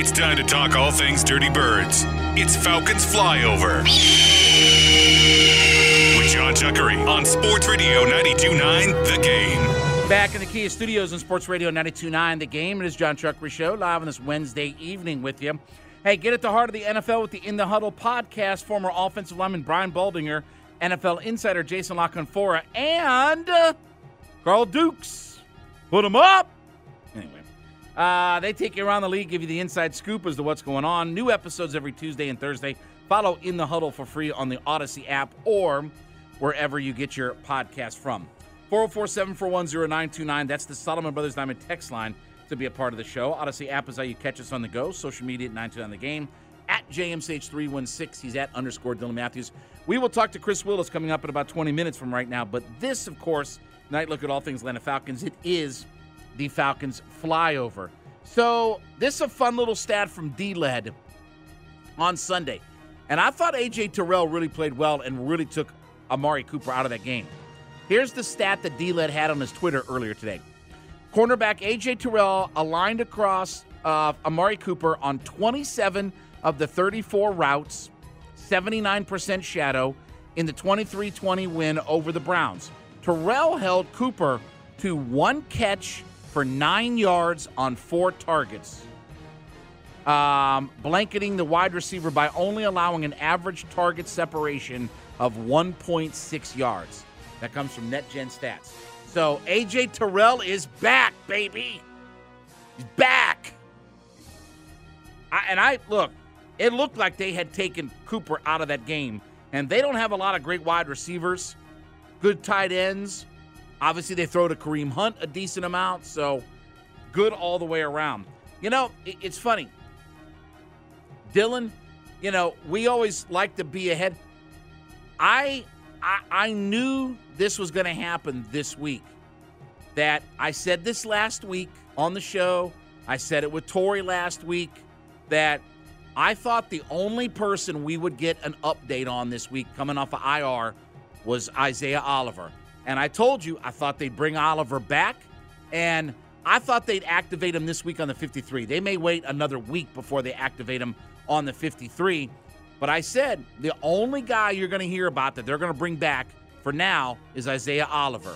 It's time to talk all things Dirty Birds. It's Falcons Flyover. With John Chuckery on Sports Radio 92.9 The Game. Back in the Kia Studios on Sports Radio 92.9 The Game. It is John Chuckery Show live on this Wednesday evening with you. Hey, get at the heart of the NFL with the In the Huddle podcast. Former offensive lineman Brian Baldinger, NFL insider Jason La Canfora, and uh, Carl Dukes. Put them up. Uh, they take you around the league, give you the inside scoop as to what's going on. New episodes every Tuesday and Thursday. Follow In the Huddle for free on the Audacy app or wherever you get your podcast from. 404 741 0929. That's the Solomon Brothers Diamond text line to be a part of the show. Audacy app is how you catch us on the go. Social media at 929 The Game. At JMCH316. He's at underscore Dylan Matthews. We will talk to Chris Willis coming up in about 20 minutes from right now. But this, of course, night look at all things Atlanta Falcons. It is the Falcons flyover. So this is a fun little stat from D-Led on Sunday. And I thought AJ Terrell really played well and really took Amari Cooper out of that game. Here's the stat that D-Led had on his Twitter earlier today. Cornerback AJ Terrell aligned across uh, Amari Cooper on 27 of the 34 routes, 79% shadow in the 23 20 win over the Browns. Terrell held Cooper to one catch for nine yards on four targets, um, blanketing the wide receiver by only allowing an average target separation of 1.6 yards. That comes from Next Gen Stats. So AJ Terrell is back, baby. He's back. I, and I look, it looked like they had taken Cooper out of that game, and they don't have a lot of great wide receivers, good tight ends. Obviously, they throw to Kareem Hunt a decent amount, so good all the way around. You know, it, it's funny. Dylan, you know, we always like to be ahead. I I, I knew this was going to happen this week. That I said this last week on the show. I said it with Tori last week. That I thought the only person we would get an update on this week coming off of IR was Isaiah Oliver. And I told you I thought they'd bring Oliver back, and I thought they'd activate him this week on the 53. They may wait another week before they activate him on the 53. But I said the only guy you're going to hear about that they're going to bring back for now is Isaiah Oliver.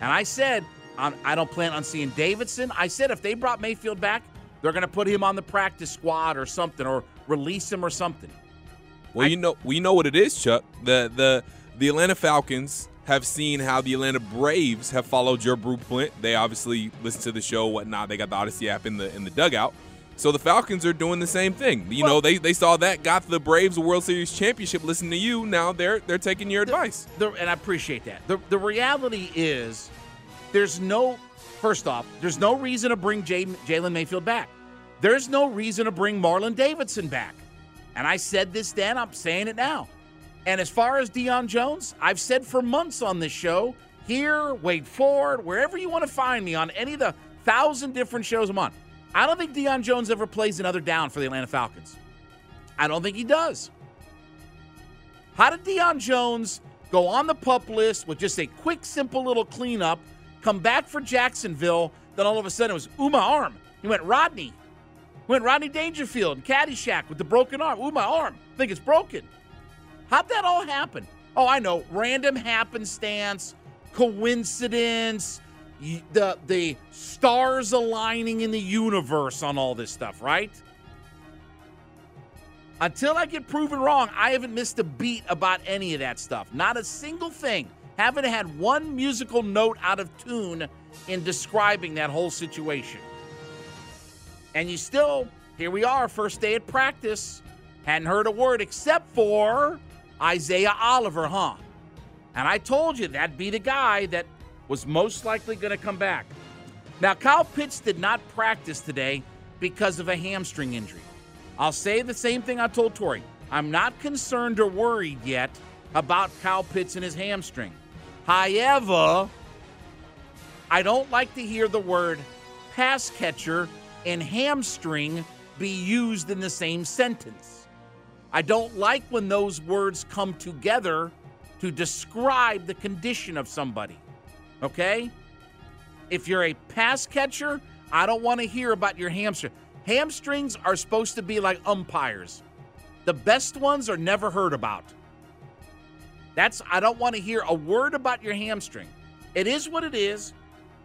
And I said I'm, I do not plan on seeing Davidson. I said if they brought Mayfield back, they're going to put him on the practice squad or something, or release him or something. Well, I, you know, we know what it is, Chuck. The the the Atlanta Falcons have seen how the Atlanta Braves have followed your blueprint. They obviously listen to the show, whatnot. They got the Audacy app in the in the dugout. So the Falcons are doing the same thing. You well, know, they, they saw that, got the Braves a World Series championship. Listen to you. Now they're they're taking your the, advice. The, and I appreciate that. The, the reality is, there's no first off, there's no reason to bring Jalen Mayfield back. There's no reason to bring Marlon Davidson back. And I said this then. I'm saying it now. And as far as Deion Jones, I've said for months on this show, here, Wade Ford, wherever you want to find me on any of the thousand different shows I'm on. I don't think Deion Jones ever plays another down for the Atlanta Falcons. I don't think he does. How did Deion Jones go on the pup list with just a quick, simple little cleanup, come back for Jacksonville, then all of a sudden it was my arm. He went Rodney. Went Rodney Dangerfield Caddyshack with the broken arm. Ooh, my arm. I think it's broken. How'd that all happen? Oh, I know. Random happenstance, coincidence, the the stars aligning in the universe on all this stuff, right? Until I get proven wrong, I haven't missed a beat about any of that stuff. Not a single thing. Haven't had one musical note out of tune in describing that whole situation. And you still, here we are, first day at practice. Hadn't heard a word except for Isaiah Oliver, huh? And I told you that'd be the guy that was most likely going to come back. Now, Kyle Pitts did not practice today because of a hamstring injury. I'll say the same thing I told Tori. I'm not concerned or worried yet about Kyle Pitts and his hamstring. However, I don't like to hear the word pass catcher and hamstring be used in the same sentence. I don't like when those words come together to describe the condition of somebody. Okay? If you're a pass catcher, I don't want to hear about your hamstring. Hamstrings are supposed to be like umpires. The best ones are never heard about. That's I don't want to hear a word about your hamstring. It is what it is.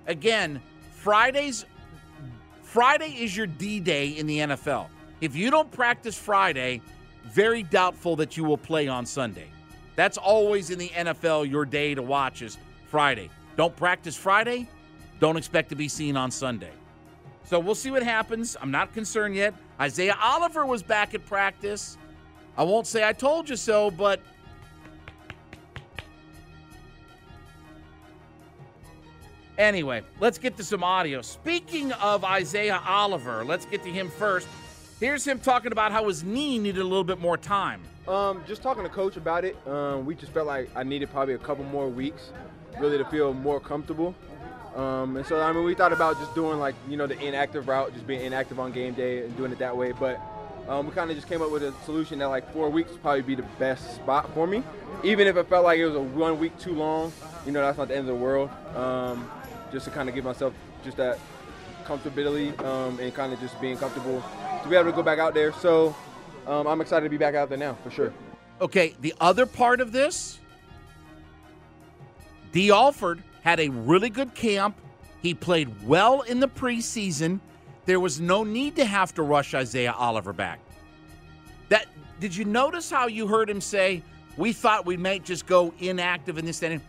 Again, Fridays Friday is your D-day in the NFL. If you don't practice Friday, very doubtful that you will play on Sunday. That's always in the NFL your day to watch is Friday. Don't practice Friday, don't expect to be seen on Sunday. So we'll see what happens. I'm not concerned yet. Isaiah Oliver was back at practice. I won't say I told you so, but Anyway, let's get to some audio. Speaking of Isaiah Oliver, let's get to him first. Here's him talking about how his knee needed a little bit more time. Um, just talking to coach about it. Um, we just felt like I needed probably a couple more weeks, really to feel more comfortable. Um, and so I mean, we thought about just doing like you know the inactive route, just being inactive on game day and doing it that way. But um, we kind of just came up with a solution that like four weeks would probably be the best spot for me. Even if it felt like it was a one week too long, you know that's not the end of the world. Um, just to kind of give myself just that comfortability um, and kind of just being comfortable to be able to go back out there. So um, I'm excited to be back out there now for sure. Okay, the other part of this, Dee Alford had a really good camp. He played well in the preseason. There was no need to have to rush Isaiah Oliver back. That did you notice how you heard him say, "We thought we might just go inactive in this inning."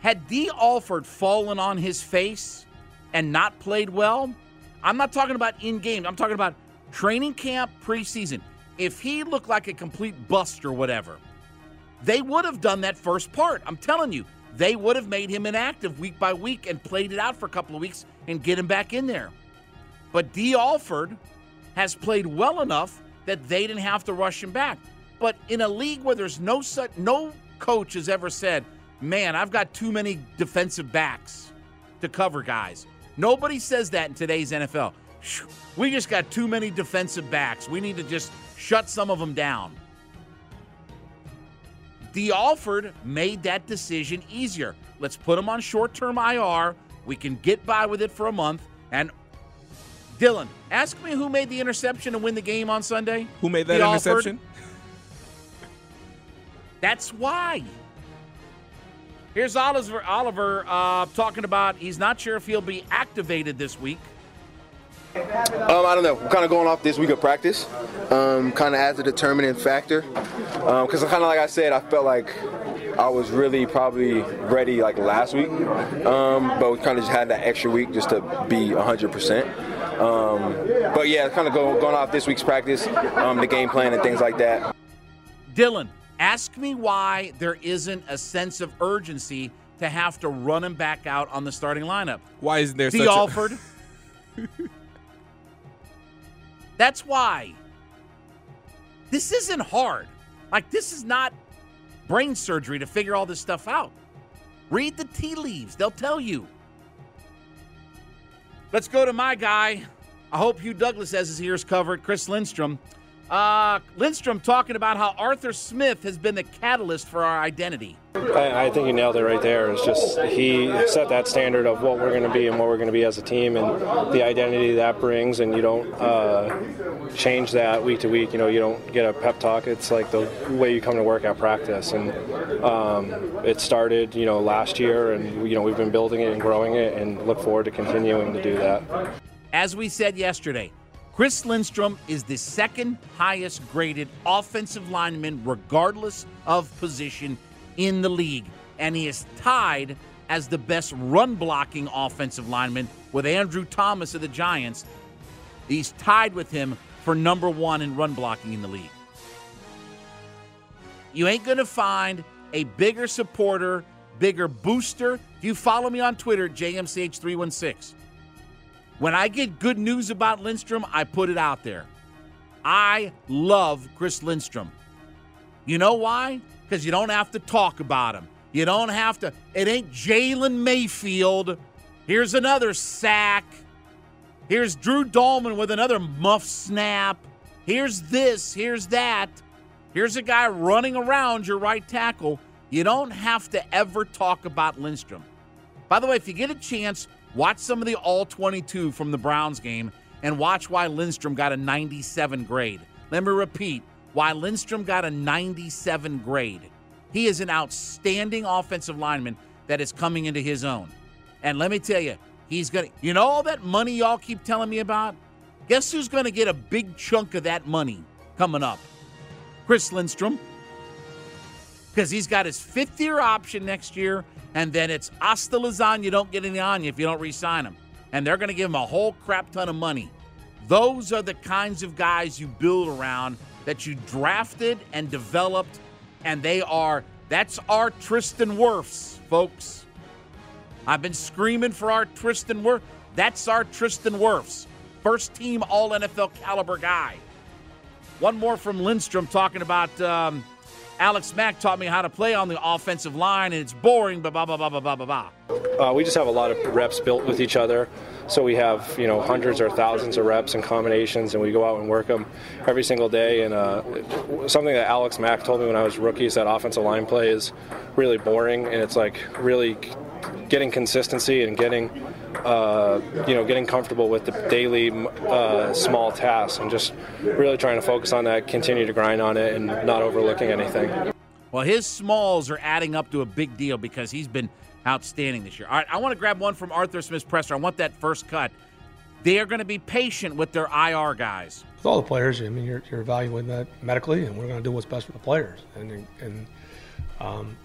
Had Dee Alford fallen on his face and not played well, I'm not talking about in game. I'm talking about training camp, preseason. If he looked like a complete bust or whatever, they would have done that first part. I'm telling you, they would have made him inactive week by week and played it out for a couple of weeks and get him back in there. But Dee Alford has played well enough that they didn't have to rush him back. But in a league where there's no such no coach has ever said, "Man, I've got too many defensive backs to cover guys." Nobody says that in today's NFL. We just got too many defensive backs. We need to just shut some of them down. Dee Alford made that decision easier. Let's put him on short term IR. We can get by with it for a month. And Dylan, ask me who made the interception to win the game on Sunday? Who made that interception? That's why. Here's Oliver, Oliver uh, talking about he's not sure if he'll be activated this week. Um, I don't know. We're kind of going off this week of practice, um, kind of as a determining factor. Because kind of like I said, I felt like I was really probably ready like last week, um, but we kind of just had that extra week just to be 100%. Um, but yeah, kind of go, going off this week's practice, um, the game plan and things like that. Dylan, ask me why there isn't a sense of urgency to have to run him back out on the starting lineup. Why isn't there Dee such a Alford. That's why. This isn't hard. Like, this is not brain surgery to figure all this stuff out. Read the tea leaves, they'll tell you. Let's go to my guy. I hope Hugh Douglas has his ears covered. Chris Lindstrom. Uh, Lindstrom talking about how Arthur Smith has been the catalyst for our identity. I, I think you nailed it right there. It's just he set that standard of what we're going to be and what we're going to be as a team, and the identity that brings. And you don't uh, change that week to week. You know, you don't get a pep talk. It's like the way you come to work at practice, and um, it started, you know, last year, and you know we've been building it and growing it, and look forward to continuing to do that. As we said yesterday, Chris Lindstrom is the second highest graded offensive lineman, regardless of position, in the league. And he is tied as the best run blocking offensive lineman with Andrew Thomas of the Giants. He's tied with him for number one in run blocking in the league. You ain't going to find a bigger supporter, bigger booster. If you follow me on Twitter, JMCH316, When I get good news about Lindstrom, I put it out there. I love Chris Lindstrom. You know why? Because you don't have to talk about him. You don't have to. It ain't Jalen Mayfield. Here's another sack. Here's Drew Dalman with another muff snap. Here's this. Here's that. Here's a guy running around your right tackle. You don't have to ever talk about Lindstrom. By the way, if you get a chance, watch some of the All 22 from the Browns game and watch why Lindstrom got a 97 grade. Let me repeat why Lindstrom got a 97 grade. He is an outstanding offensive lineman that is coming into his own. And let me tell you, he's going to, you know, all that money y'all keep telling me about? Guess who's going to get a big chunk of that money coming up? Chris Lindstrom. Because he's got his fifth year option next year, and then it's hasta lasagna. You don't get any on you if you don't re sign him. And they're going to give him a whole crap ton of money. Those are the kinds of guys you build around that you drafted and developed and they are that's our Tristan Wirfs, folks. I've been screaming for our Tristan Wirfs. That's our Tristan Wirfs. First team All NFL caliber guy. One more from Lindstrom talking about um, Alex Mack taught me how to play on the offensive line, and it's boring, blah, blah, blah, blah, blah, blah, blah. Uh, we just have a lot of reps built with each other. So we have, you know, hundreds or thousands of reps and combinations, and we go out and work them every single day. And uh, something that Alex Mack told me when I was rookie is that offensive line play is really boring, and it's like really getting consistency and getting uh, you know, getting comfortable with the daily uh, small tasks and just really trying to focus on that, continue to grind on it, and not overlooking anything. Well, his smalls are adding up to a big deal because he's been outstanding this year. All right, I want to grab one from Arthur Smith presser. I want that first cut. They are going to be patient with their IR guys. With all the players, I mean, you're, you're evaluating that medically, and we're going to do what's best for the players. And, and um,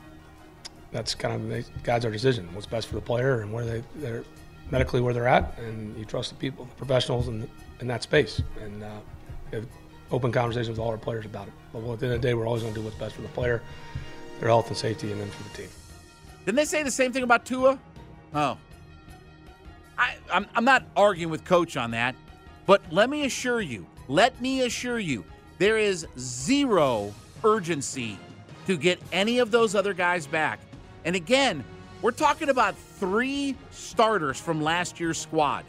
that's kind of guides our decision. What's best for the player and where they they're medically where they're at, and you trust the people, the professionals in, in that space, and uh, have open conversations with all our players about it. But at the end of the day, we're always going to do what's best for the player, their health and safety, and then for the team. Didn't they say the same thing about Tua? Oh, I, I'm, I'm not arguing with Coach on that, but let me assure you, let me assure you, there is zero urgency to get any of those other guys back. And again, we're talking about three starters from last year's squad.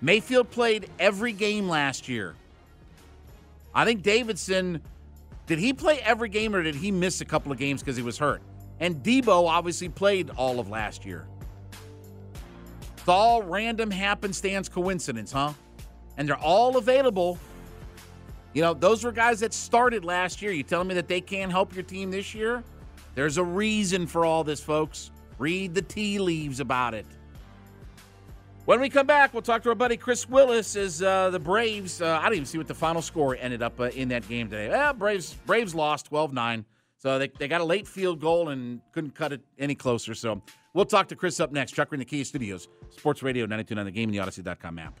Mayfield played every game last year. I think Davidson, did he play every game or did he miss a couple of games because he was hurt? And Debo obviously played all of last year. It's all random happenstance coincidence, huh? And they're all available. You know, those were guys that started last year. You telling me that they can't help your team this year? There's a reason for all this, folks. Read the tea leaves about it. When we come back, we'll talk to our buddy Chris Willis as uh, the Braves. Uh, I don't even see what the final score ended up uh, in that game today. Well, Braves Braves lost 12 9. So they, they got a late field goal and couldn't cut it any closer. So we'll talk to Chris up next. Chuck in the Kia Studios, Sports Radio 929 The Game and the Audacy.com app.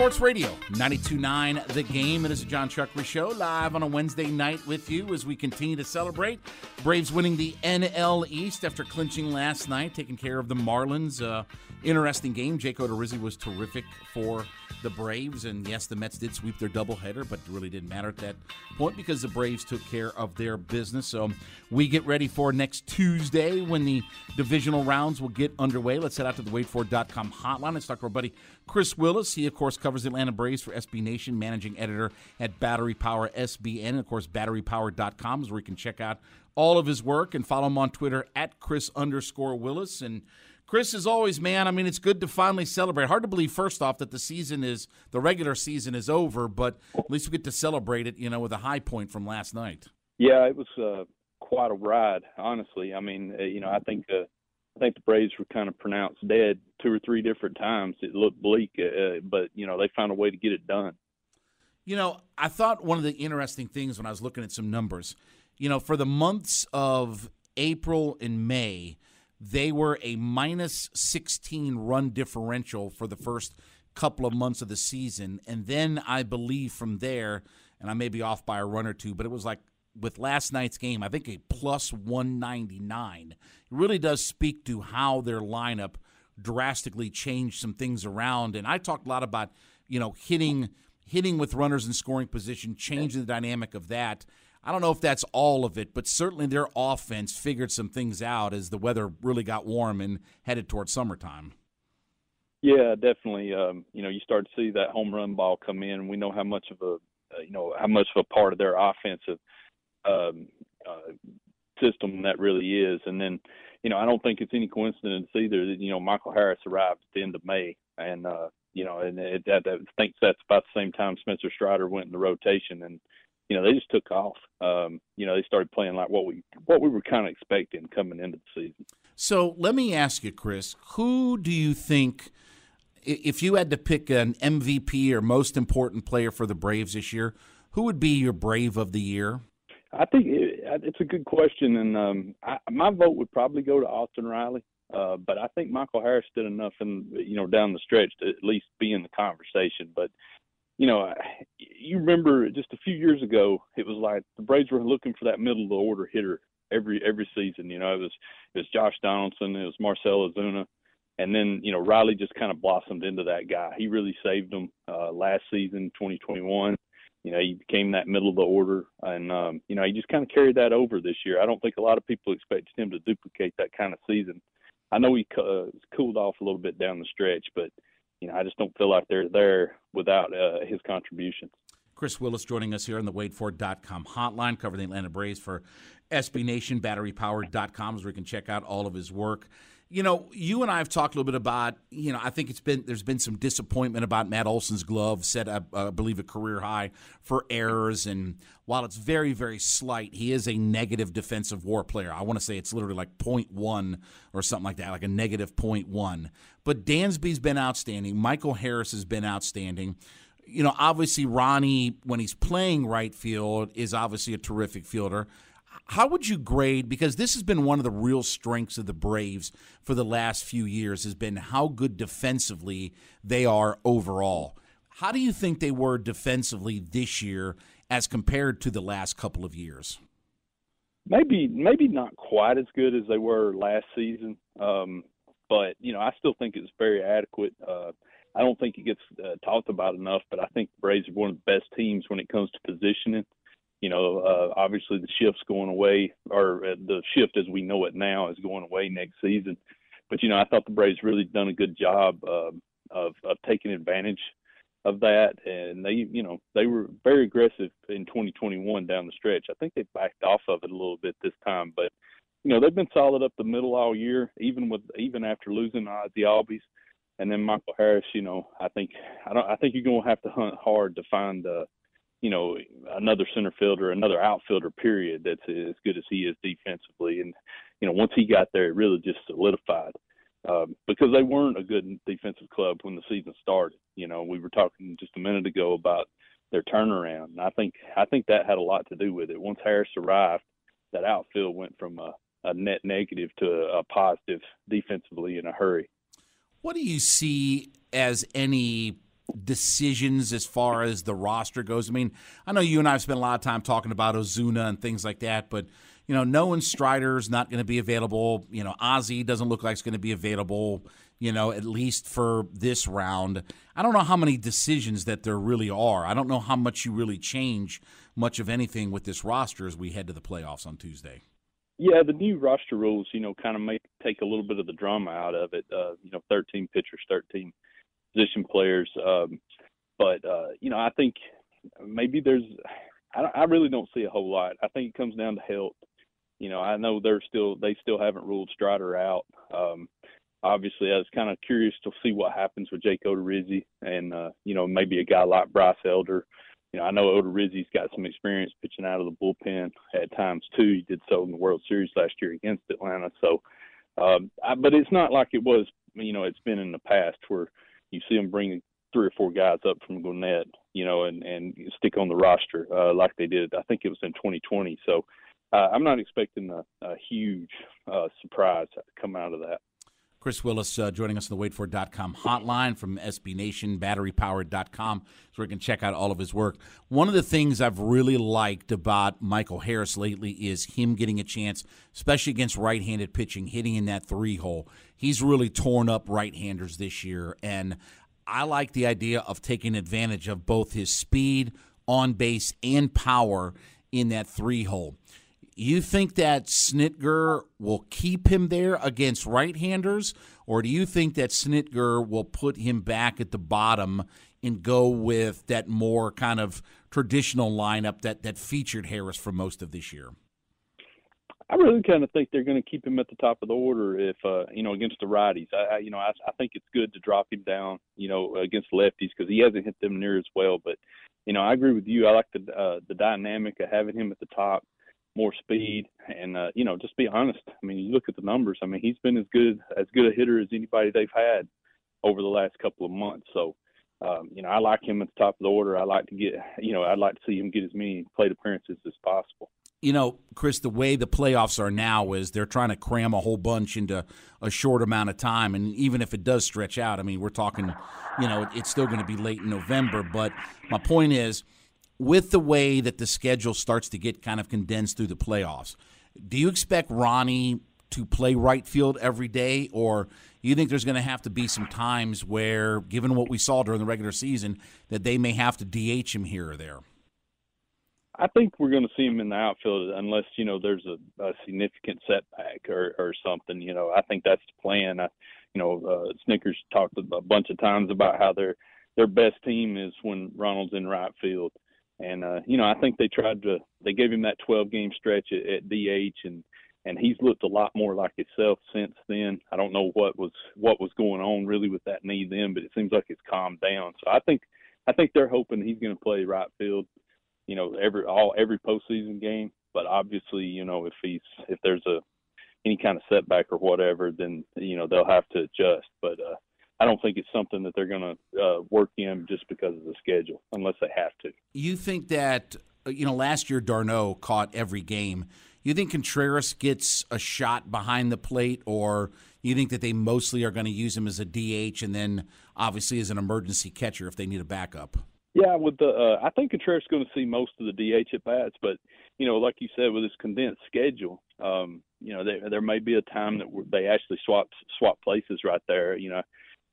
Sports Radio 92.9 The Game. It is a John Chuckery Show live on a Wednesday night with you as we continue to celebrate. Braves winning the NL East after clinching last night, taking care of the Marlins. Uh, interesting game. Jake Odorizzi was terrific for the Braves. And yes, the Mets did sweep their doubleheader, but it really didn't matter at that point because the Braves took care of their business. So we get ready for next Tuesday when the divisional rounds will get underway. Let's head out to the wadeford.com hotline. Let's talk to our buddy Chris Willis. He, of course, covers the Atlanta Braves for SB Nation, managing editor at Battery Power SBN. And, of course, batterypower.com is where you can check out all of his work and follow him on Twitter at Chris underscore Willis. And Chris, as always, man, I mean, it's good to finally celebrate. Hard to believe, first off, that the season is, the regular season is over, but at least we get to celebrate it, you know, with a high point from last night. Yeah, it was uh, quite a ride, honestly. I mean, uh, you know, I think uh, I think the Braves were kind of pronounced dead two or three different times. It looked bleak, uh, but you know, they found a way to get it done. You know, I thought one of the interesting things when I was looking at some numbers, you know, for the months of April and May, they were a minus 16 run differential for the first couple of months of the season. And then I believe from there, and I may be off by a run or two, but it was like with last night's game, I think a plus 199. It really does speak to how their lineup drastically changed some things around. And I talked a lot about, you know, hitting hitting with runners in scoring position, changing the dynamic of that. I don't know if that's all of it, but certainly their offense figured some things out as the weather really got warm and headed towards summertime. Yeah, definitely. Um, you know, you start to see that home run ball come in. We know how much of a, uh, you know, how much of a part of their offensive um, uh, system that really is. And then, you know, I don't think it's any coincidence either that you know Michael Harris arrived at the end of May, and uh, you know, and it, that, I think that's about the same time Spencer Strider went in the rotation, and you know, they just took off. Um, you know, they started playing like what we what we were kind of expecting coming into the season. So let me ask you, Chris, who do you think, if you had to pick an MVP or most important player for the Braves this year, who would be your Brave of the year? I think it, it's a good question, and um, I, my vote would probably go to Austin Riley. Uh, but I think Michael Harris did enough, in you know, down the stretch to at least be in the conversation. But you know, you remember just a few years ago, it was like the Braves were looking for that middle of the order hitter every every season. You know, it was it was Josh Donaldson, it was Marcell Ozuna, and then you know Riley just kind of blossomed into that guy. He really saved them uh, last season, 2021. You know, he became that middle of the order, and um, you know he just kind of carried that over this year. I don't think a lot of people expected him to duplicate that kind of season. I know he uh, cooled off a little bit down the stretch, but you know, I just don't feel like they're there without uh, his contributions. Chris Willis joining us here on the WadeFord.com hotline, covering the Atlanta Braves for SB Nation, batterypowered.com, is where you can check out all of his work you know, you and I have talked a little bit about, you know, I think it's been there's been some disappointment about Matt Olson's glove, set I uh, believe a career high for errors, and while it's very very slight, he is a negative defensive WAR player. I want to say it's literally like 0.1 or something like that, like a negative 0.1. But Dansby's been outstanding. Michael Harris has been outstanding. You know, obviously Ronnie, when he's playing right field, is obviously a terrific fielder how would you grade because this has been one of the real strengths of the Braves for the last few years has been how good defensively they are overall. How do you think they were defensively this year as compared to the last couple of years? Maybe maybe not quite as good as they were last season, um, but you know I still think it's very adequate. Uh, I don't think it gets uh, talked about enough, but I think the Braves are one of the best teams when it comes to positioning. You know, uh, obviously the shift's going away, or uh, the shift as we know it now is going away next season. But you know, I thought the Braves really done a good job uh, of of taking advantage of that, and they, you know, they were very aggressive in 2021 down the stretch. I think they backed off of it a little bit this time, but you know, they've been solid up the middle all year, even with even after losing Ozzie Albies and then Michael Harris, you know, I think I don't I think you're gonna have to hunt hard to find uh, you know, another center fielder, another outfielder period that's as good as he is defensively. And, you know, once he got there it really just solidified. Um, because they weren't a good defensive club when the season started. You know, we were talking just a minute ago about their turnaround. And I think I think that had a lot to do with it. Once Harris arrived, that outfield went from a, a net negative to a, a positive defensively in a hurry. What do you see as any decisions as far as the roster goes? I mean, I know you and I have spent a lot of time talking about Ozuna and things like that, but you know, knowing Strider's not going to be available, you know, Ozzie doesn't look like it's going to be available, you know, at least for this round. I don't know how many decisions that there really are. I don't know how much you really change much of anything with this roster as we head to the playoffs on Tuesday. Yeah, the new roster rules, you know, kind of make take a little bit of the drama out of it. Uh, you know, 13 pitchers, 13 position players. Um, but uh, you know, I think maybe there's. I, I really don't see a whole lot. I think it comes down to health. You know, I know they're still they still haven't ruled Strider out. Um, obviously, I was kind of curious to see what happens with Jake Odorizzi and uh, you know maybe a guy like Bryce Elder you know, I know Odorizzi's got some experience pitching out of the bullpen at times too. He did so in the World Series last year against Atlanta. So, um, I, but it's not like it was, you know, it's been in the past where you see them bring three or four guys up from Gwinnett, you know, and and stick on the roster uh, like they did. I think it was in 2020. So, uh, I'm not expecting a, a huge uh, surprise to come out of that. Chris Willis uh, joining us on the wadeford.com hotline from SB Nation, batterypowered.com, so we can check out all of his work. One of the things I've really liked about Michael Harris lately is him getting a chance, especially against right handed pitching, hitting in that three hole. He's really torn up right handers this year, and I like the idea of taking advantage of both his speed, on base, and power in that three hole. You think that Snitker will keep him there against right-handers, or do you think that Snitker will put him back at the bottom and go with that more kind of traditional lineup that that featured Harris for most of this year? I really kind of think they're going to keep him at the top of the order if uh, you know against the righties. I, I you know I, I think it's good to drop him down you know against lefties because he hasn't hit them near as well. But you know I agree with you. I like the uh, the dynamic of having him at the top more speed, and uh, you know, just be honest. I mean, you look at the numbers. I mean, he's been as good as good a hitter as anybody they've had over the last couple of months. So, um, you know, I like him at the top of the order. I like to get, you know, I'd like to see him get as many plate appearances as possible. You know, Chris, the way the playoffs are now is they're trying to cram a whole bunch into a short amount of time. And even if it does stretch out, I mean, we're talking, you know, it's still going to be late in November. But my point is, with the way that the schedule starts to get kind of condensed through the playoffs, do you expect Ronnie to play right field every day, or you think there's going to have to be some times where, given what we saw during the regular season, that they may have to DH him here or there? I think we're going to see him in the outfield unless you know there's a, a significant setback or, or something. You know, I think that's the plan. I, you know, uh, Snitker's talked a bunch of times about how their their best team is when Ronald's in right field. And uh, you know, I think they tried to they gave him that 12 game stretch at, at DH, and and he's looked a lot more like himself since then. I don't know what was what was going on really with that knee then, but it seems like it's calmed down. So I think I think they're hoping he's going to play right field, you know, every all every postseason game. But obviously, you know, if he's if there's a any kind of setback or whatever, then you know they'll have to adjust. But uh, I don't think it's something that they're going to uh, work in just because of the schedule, unless they have to. You think that uh, you know last year d'Arnaud caught every game. You think Contreras gets a shot behind the plate, or you think that they mostly are going to use him as a DH and then obviously as an emergency catcher if they need a backup? Yeah, with the uh, I think Contreras is going to see most of the DH at bats, but you know, like you said, with this condensed schedule, um, you know, there there may be a time that they actually swap swap places right there. You know,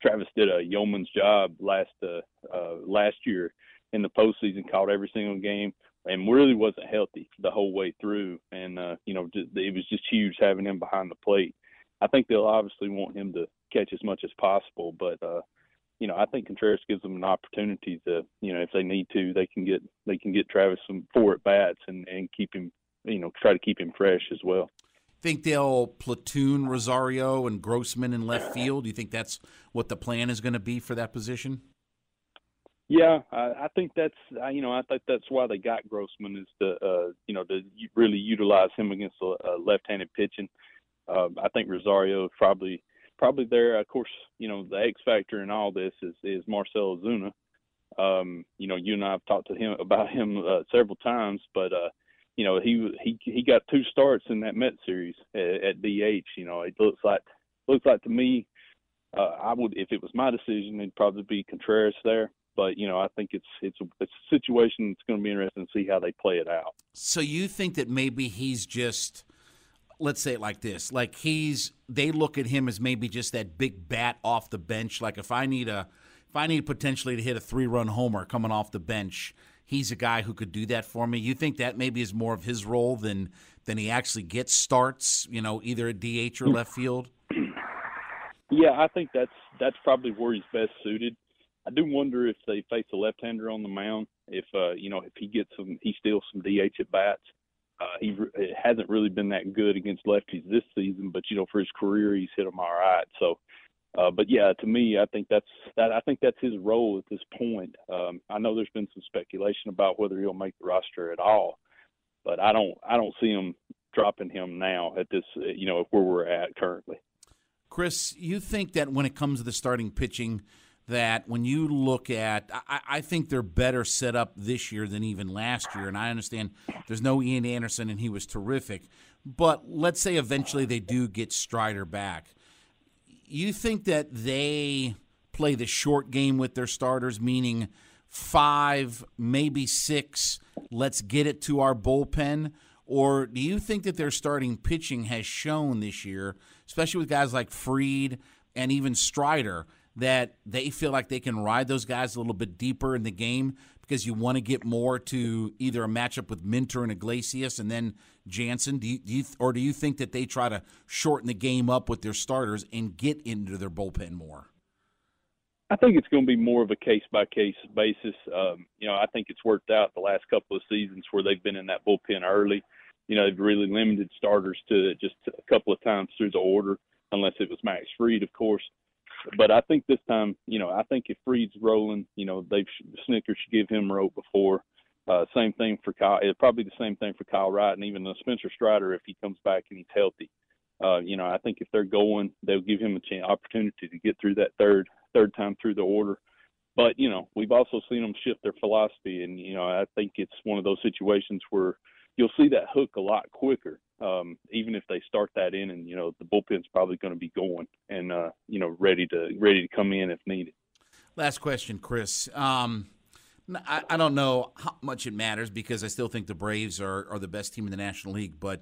Travis did a yeoman's job last uh, uh, last year in the postseason, caught every single game, and really wasn't healthy the whole way through. And uh, you know, just, it was just huge having him behind the plate. I think they'll obviously want him to catch as much as possible, but uh, you know, I think Contreras gives them an opportunity to, you know, if they need to, they can get they can get Travis some four at bats and and keep him, you know, try to keep him fresh as well. Think they'll platoon Rosario and Grossman in left field? Do you think that's what the plan is going to be for that position? Yeah, I, I think that's you know I think that's why they got Grossman is to uh, you know to really utilize him against a, a left-handed pitching. Uh, I think Rosario probably probably there. Of course, you know the X factor in all this is is Marcell Ozuna. Um, you know, you and I have talked to him about him uh, several times, but uh, you know he he he got two starts in that Met series at, at DH. You know, it looks like looks like to me. Uh, I would, if it was my decision, it'd probably be Contreras there. But you know, I think it's it's a, it's a situation that's going to be interesting to see how they play it out. So you think that maybe he's just let's say it like this like he's they look at him as maybe just that big bat off the bench like if i need a if i need potentially to hit a three run homer coming off the bench he's a guy who could do that for me. You think that maybe is more of his role than than he actually gets starts you know either at dh or left field? Yeah i think that's that's probably where he's best suited. I do wonder if they face a left hander on the mound if uh you know if he gets some he steals some dh at bats. Uh, he hasn't really been that good against lefties this season, but you know for his career he's hit them all right. So, uh, but yeah, to me I think that's that I think that's his role at this point. Um, I know there's been some speculation about whether he'll make the roster at all, but I don't I don't see him dropping him now at this you know where we're at currently. Chris, you think that when it comes to the starting pitching that when you look at, I, I, think they're better set up this year than even last year. And I understand there's no Ian Anderson, and he was terrific. But let's say eventually they do get Strider back. You think that they play the short game with their starters, meaning five, maybe six, let's get it to our bullpen? Or do you think that their starting pitching has shown this year, especially with guys like Fried and even Strider? that they feel like they can ride those guys a little bit deeper in the game because you want to get more to either a matchup with Minter and Iglesias and then Jansen? Do you, do you, or do you think that they try to shorten the game up with their starters and get into their bullpen more? I think it's going to be more of a case by case basis. Um, you know, I think it's worked out the last couple of seasons where they've been in that bullpen early. You know, they've really limited starters to just a couple of times through the order, unless it was Max Fried, of course but I think this time, you know, I think if Fried's rolling, you know, they've Snitker should give him rope before. Uh, same thing for Kyle. Probably the same thing for Kyle Wright and even the Spencer Strider if he comes back and he's healthy. Uh, you know, I think if they're going, they'll give him a chance, opportunity to get through that third third time through the order. But you know, we've also seen them shift their philosophy, and you know, I think it's one of those situations where you'll see that hook a lot quicker um, even if they start that in, and you know the bullpen's probably going to be going and uh, you know ready to ready to come in if needed. Last question, Chris. Um, I, I, don't know how much it matters because I still think the Braves are, are the best team in the National League, but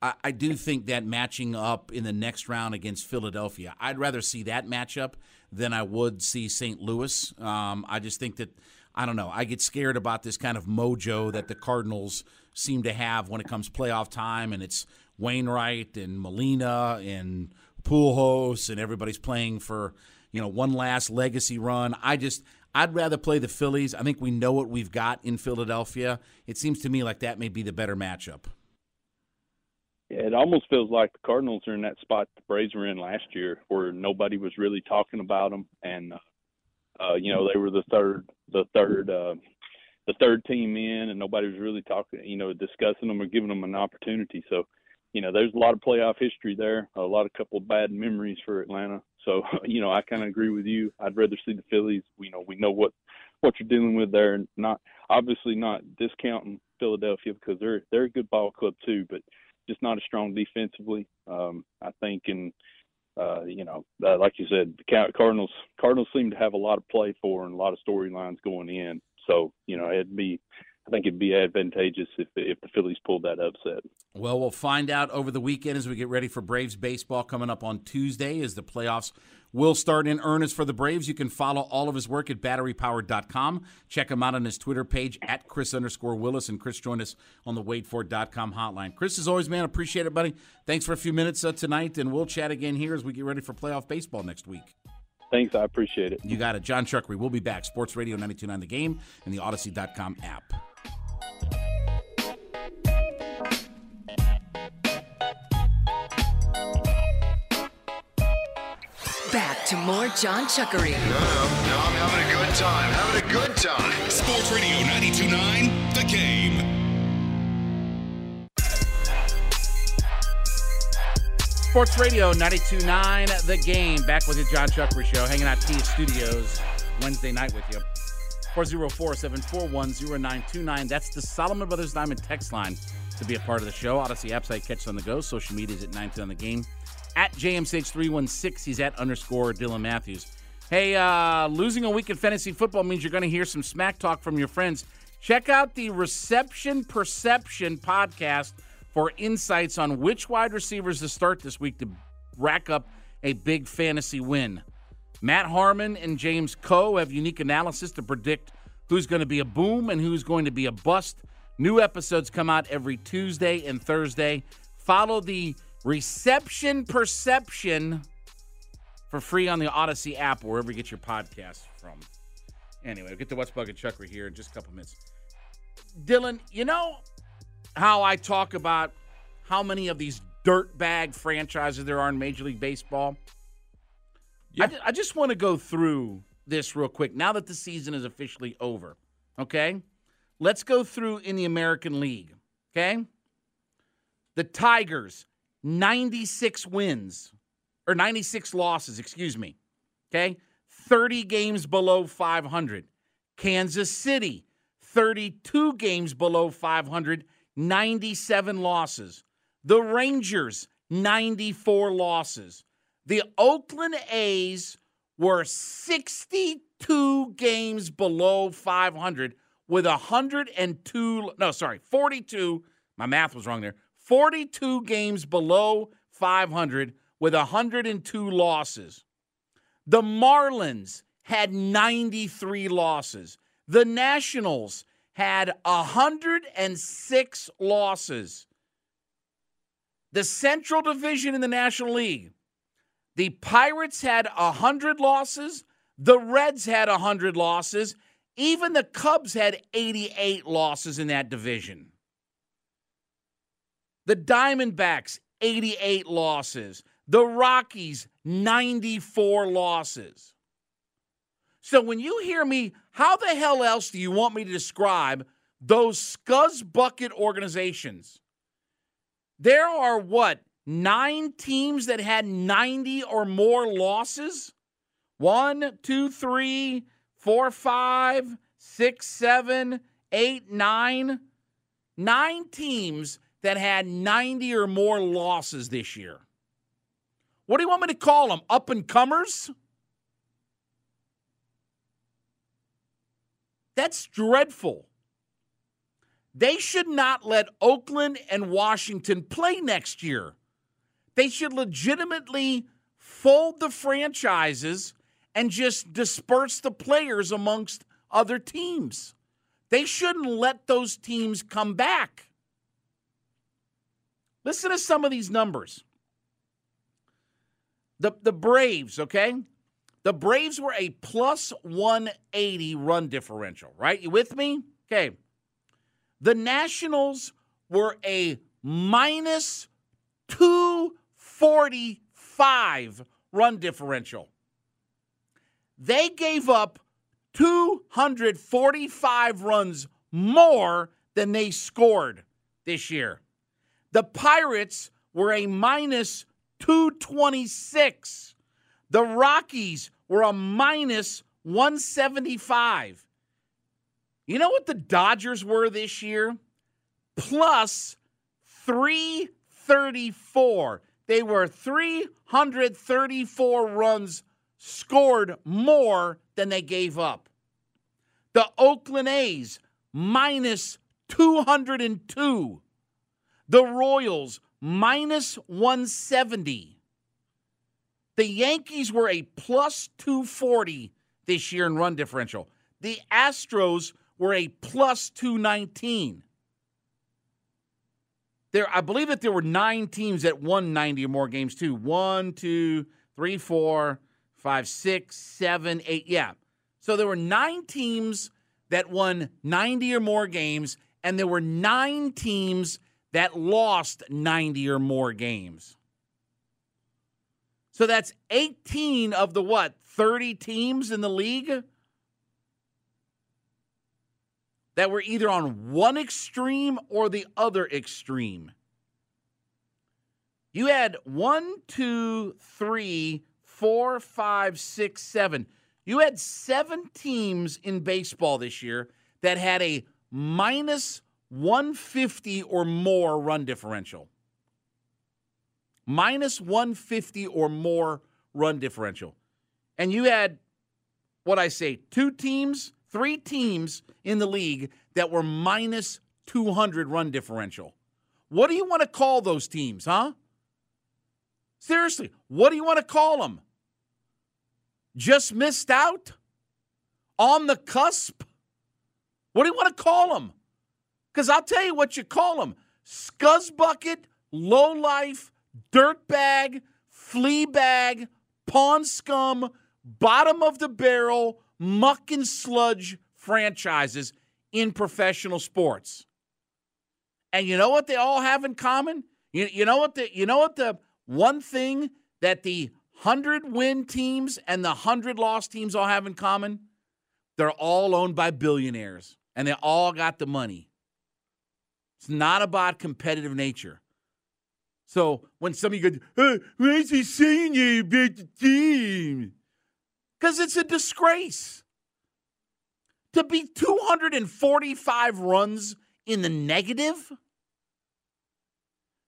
I, I do think that matching up in the next round against Philadelphia, I'd rather see that matchup than I would see St. Louis. Um, I just think that I don't know. I get scared about this kind of mojo that the Cardinals seem to have when it comes playoff time, and it's Wainwright and Molina and Pujols, and everybody's playing for you know one last legacy run. I just I'd rather play the Phillies. I think we know what we've got in Philadelphia. It seems to me like that may be the better matchup. It almost feels like the Cardinals are in that spot the Braves were in last year, where nobody was really talking about them, and uh, uh, you know they were the third the third uh, the third team in, and nobody was really talking, you know, discussing them or giving them an opportunity. So, you know, there's a lot of playoff history there, a lot of couple of bad memories for Atlanta. So, you know, I kind of agree with you. I'd rather see the Phillies. You know, we know what what you're dealing with there, and not obviously not discounting Philadelphia because they're they're a good ball club too, but just not as strong defensively. Um, I think, and uh, you know, uh, like you said, the Cardinals Cardinals seem to have a lot of play for and a lot of storylines going in. So you know, it'd be I think it'd be advantageous if if the Phillies pulled that upset. Well, we'll find out over the weekend as we get ready for Braves baseball coming up on Tuesday as the playoffs will start in earnest for the Braves. You can follow all of his work at batterypower.com. Check him out on his Twitter page at Chris underscore Willis. And Chris join us on the wadeford.com hotline. Chris, as always, man, appreciate it, buddy. Thanks for a few minutes uh, tonight, and we'll chat again here as we get ready for playoff baseball next week. Thanks, I appreciate it. You got it. John Chuckery. We'll be back. Sports Radio 929 The Game and the Audacy.com app. Back to more John Chuckery. No, no, no, I'm having a good time. Having a good time. Sports Radio 929 The Game. Sports Radio 929 The Game. Back with the John Chuckery Show. Hanging out T Studios Wednesday night with you. 404-741-0929. That's the Solomon Brothers Diamond text line to be a part of the show. Audacy app site, catch on the go. Social media is at 929 The Game. At JMCH316, he's at underscore Dylan Matthews. Hey, uh, losing a week in fantasy football means you're going to hear some smack talk from your friends. Check out the Reception Perception podcast for insights on which wide receivers to start this week to rack up a big fantasy win. Matt Harmon and James Koh have unique analysis to predict who's going to be a boom and who's going to be a bust. New episodes come out every Tuesday and Thursday. Follow the Reception Perception for free on the Audacy app wherever you get your podcasts from. Anyway, we'll get to What's Bugging Chuckery here in just a couple minutes. Dylan, you know how I talk about how many of these dirtbag franchises there are in Major League Baseball? I, I just want to go through this real quick now that the season is officially over. Okay? Let's go through in the American League. Okay? The Tigers, 96 wins, or 96 losses, excuse me. Okay? 30 games below 500. Kansas City, 32 games below 500, 97 losses. The Rangers, 94 losses. The Oakland A's were 62 games below 500 with 102 no sorry 42 my math was wrong there 42 games below 500 with 102 losses the marlins had 93 losses the nationals had 106 losses the central division in the national league the pirates had 100 losses the reds had 100 losses even the Cubs had 88 losses in that division. The Diamondbacks, 88 losses. The Rockies, 94 losses. So when you hear me, how the hell else do you want me to describe those scuzz bucket organizations? There are what, nine teams that had 90 or more losses? One, two, three, four, five, six, seven, eight, nine, nine teams that had 90 or more losses this year. What do you want me to call them? Up and comers? That's dreadful. They should not let Oakland and Washington play next year. They should legitimately fold the franchises and just disperse the players amongst other teams. They shouldn't let those teams come back. Listen to some of these numbers. The, the Braves, okay? The Braves were a plus 180 run differential, right? You with me? Okay. The Nationals were a minus 245 run differential. They gave up 245 runs more than they scored this year. The Pirates were a minus 226. The Rockies were a minus 175. You know what the Dodgers were this year? Plus 334. They were 334 runs scored more than they gave up. The Oakland A's minus 202. The Royals minus 170. The Yankees were a plus 240 this year in run differential. The Astros were a plus 219. There, I believe that there were nine teams that won 90 or more games, too. One, two, three, four, five, six, seven, eight. Yeah. So there were nine teams that won 90 or more games, and there were nine teams that lost 90 or more games. So that's 18 of the what, 30 teams in the league that were either on one extreme or the other extreme. You had one, two, three, four, five, six, seven. You had seven teams in baseball this year that had a minus 150 or more run differential. Minus 150 or more run differential. And you had, what I say, two teams, three teams in the league that were minus 200 run differential. What do you want to call those teams, huh? Seriously, what do you want to call them? Just missed out? On the cusp? What do you want to call them? Because I'll tell you what you call them scuzzbucket, low life, dirtbag, flea bag, pawn scum, bottom of the barrel, muck and sludge franchises in professional sports. And you know what they all have in common? You, you know what the you know what the one thing that the 100 win teams and the 100 loss teams all have in common? They're all owned by billionaires and they all got the money. It's not about competitive nature. So when somebody goes, hey, what's he saying you about the team? Because it's a disgrace. To be 245 runs in the negative,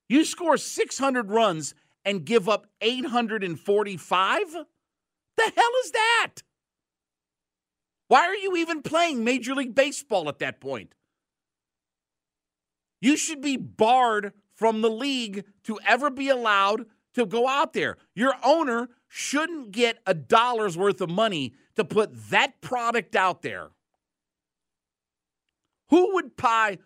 you score 600 runs and give up 845? The hell is that? Why are you even playing Major League Baseball at that point? You should be barred from the league to ever be allowed to go out there. Your owner shouldn't get a dollar's worth of money to put that product out there. Who would buy?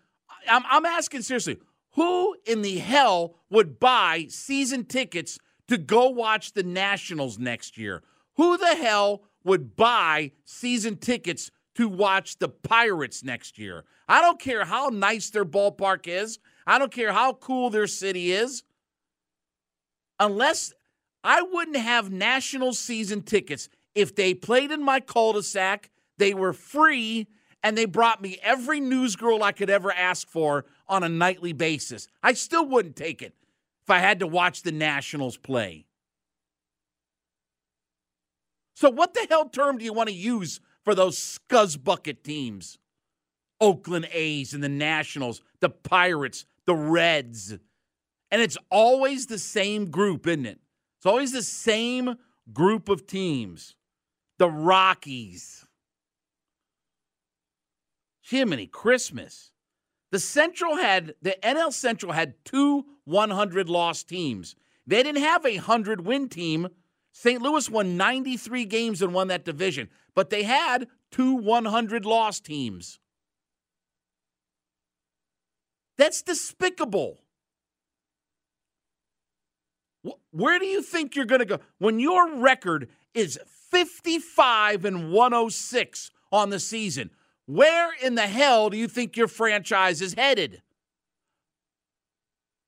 I'm, I'm asking seriously, who in the hell would buy season tickets to go watch the Nationals next year? Who the hell would buy season tickets to watch the Pirates next year? I don't care how nice their ballpark is. I don't care how cool their city is. Unless I wouldn't have national season tickets if they played in my cul de sac, they were free, and they brought me every news girl I could ever ask for on a nightly basis. I still wouldn't take it if I had to watch the Nationals play. So, what the hell term do you want to use for those scuzzbucket teams? Oakland A's and the Nationals, the Pirates, the Reds. And it's always the same group, isn't it? It's always the same group of teams. The Rockies. Jiminy Christmas. The Central had, the NL Central had two 100 loss teams. They didn't have a 100 win team. St. Louis won 93 games and won that division, but they had two 100 loss teams. That's despicable. Where do you think you're going to go when your record is 55 and 106 on the season? Where in the hell do you think your franchise is headed?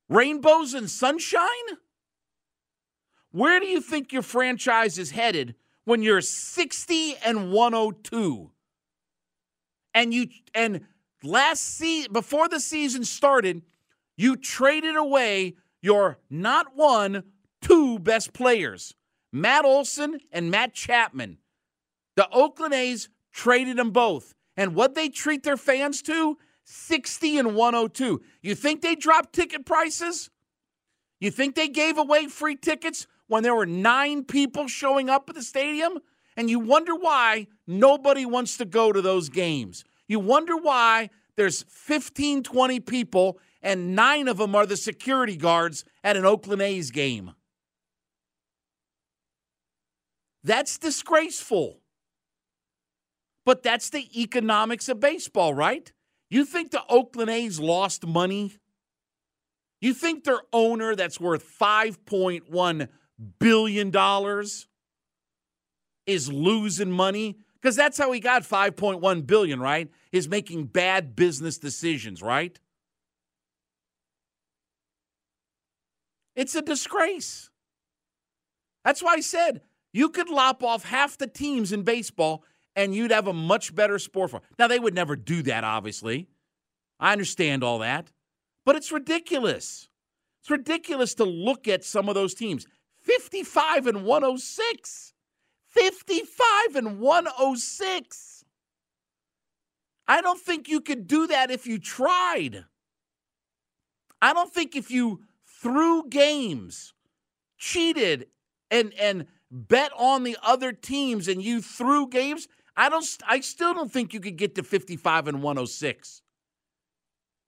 Rainbows and sunshine? Where do you think your franchise is headed when you're 60 and 102? And you and last season before the season started, you traded away your not one, two best players, Matt Olson and Matt Chapman. The Oakland A's traded them both. And what they treat their fans to? 60 and 102. You think they dropped ticket prices? You think they gave away free tickets when there were nine people showing up at the stadium? And you wonder why nobody wants to go to those games. You wonder why there's 15, 20 people and nine of them are the security guards at an Oakland A's game. That's disgraceful. But that's the economics of baseball, right? You think the Oakland A's lost money? You think their owner, that's worth $5.1 billion, is losing money? Because that's how he got 5.1 billion, right? Is making bad business decisions, right? It's a disgrace. That's why I said you could lop off half the teams in baseball and you'd have a much better sport for. Now they would never do that, obviously. I understand all that. But it's ridiculous. It's ridiculous to look at some of those teams. 55 and 106. 55 and 106. I don't think you could do that if you tried. I don't think if you threw games, cheated, and and bet on the other teams and you threw games, I don't I still don't think you could get to 55 and 106.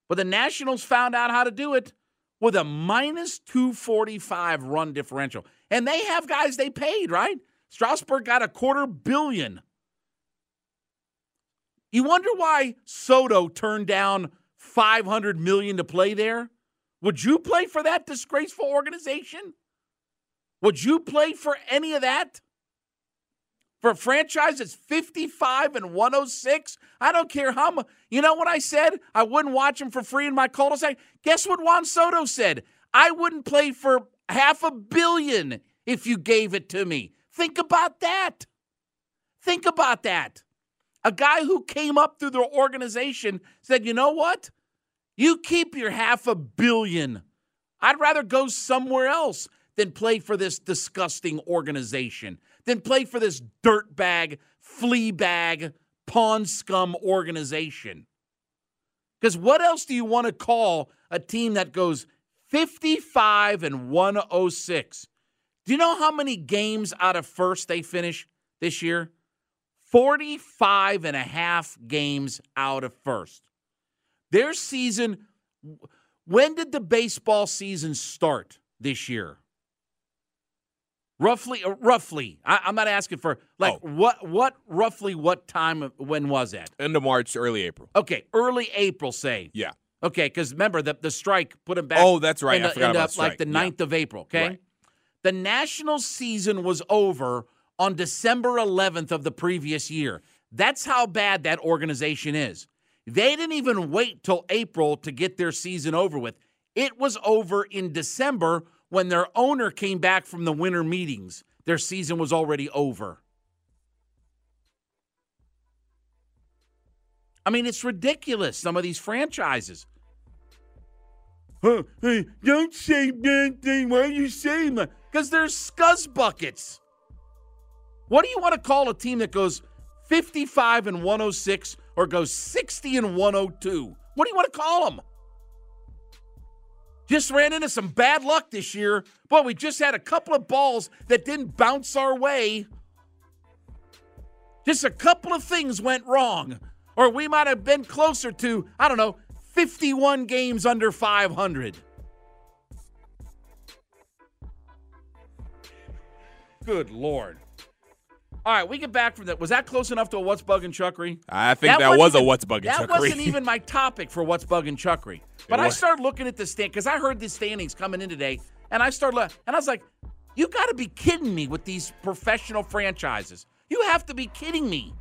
But the Nationals found out how to do it with a minus 245 run differential. And they have guys they paid, right? Strasburg got a quarter billion. You wonder why Soto turned down 500 million to play there? Would you play for that disgraceful organization? Would you play for any of that? For a franchise that's 55 and 106? I don't care how much. You know what I said? I wouldn't watch him for free in my cul-de-sac. Guess what Juan Soto said? I wouldn't play for half a billion if you gave it to me. Think about that. Think about that. A guy who came up through the organization said, you know what? You keep your half a billion. I'd rather go somewhere else than play for this disgusting organization, than play for this dirtbag, flea bag, pawn scum organization. Because what else do you want to call a team that goes 55 and 106? Do you know how many games out of first they finish this year? 45 and a half games out of first. Their season, when did the baseball season start this year? Roughly, uh, roughly. I, am not asking for like oh. what, what, roughly, what time? When was that? End of March, early April. Okay, early April. Say. Yeah. Okay, because remember the the strike put him back. Oh, that's right. The, I forgot about the, like the 9th yeah. of April. Okay. Right. The national season was over on December 11th of the previous year. That's how bad that organization is. They didn't even wait till April to get their season over with. It was over in December when their owner came back from the winter meetings. Their season was already over. I mean, it's ridiculous, some of these franchises. Hey, don't say that thing. Why are you saying that? Because they're scuzz buckets. What do you want to call a team that goes 55 and 106 or goes 60 and 102? What do you want to call them? Just ran into some bad luck this year. Boy, we just had a couple of balls that didn't bounce our way. Just a couple of things went wrong. Or we might have been closer to, I don't know, 51 games under 500. Good Lord. All right, we get back from that. Was that close enough to a What's Bugging Chuckery? I think that, that was even, a What's Bugging Chuckery. That wasn't even my topic for What's Bugging Chuckery. But I started looking at the stand because I heard the standings coming in today, and I started and I was like, "You got to be kidding me with these professional franchises! You have to be kidding me!"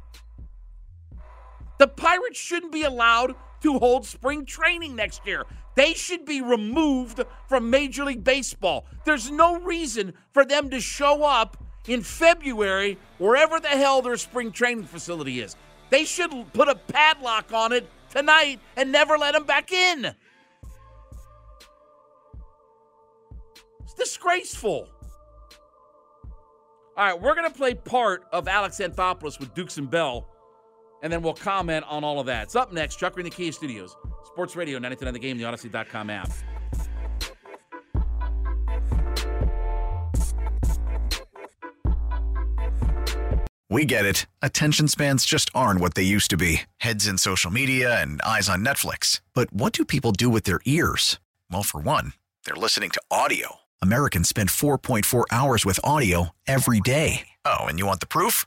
The Pirates shouldn't be allowed to hold spring training next year. They should be removed from Major League Baseball. There's no reason for them to show up in February, wherever the hell their spring training facility is. They should put a padlock on it tonight and never let them back in. It's disgraceful. All right, we're going to play part of Alex Anthopoulos with Dukes and Bell, and then we'll comment on all of that. It's up next. Chuck in the Kia Studios, Sports Radio, 99 The Game, the Audacy.com app. We get it. Attention spans just aren't what they used to be heads in social media and eyes on Netflix. But what do people do with their ears? Well, for one, they're listening to audio. Americans spend 4.4 hours with audio every day. Oh, and you want the proof?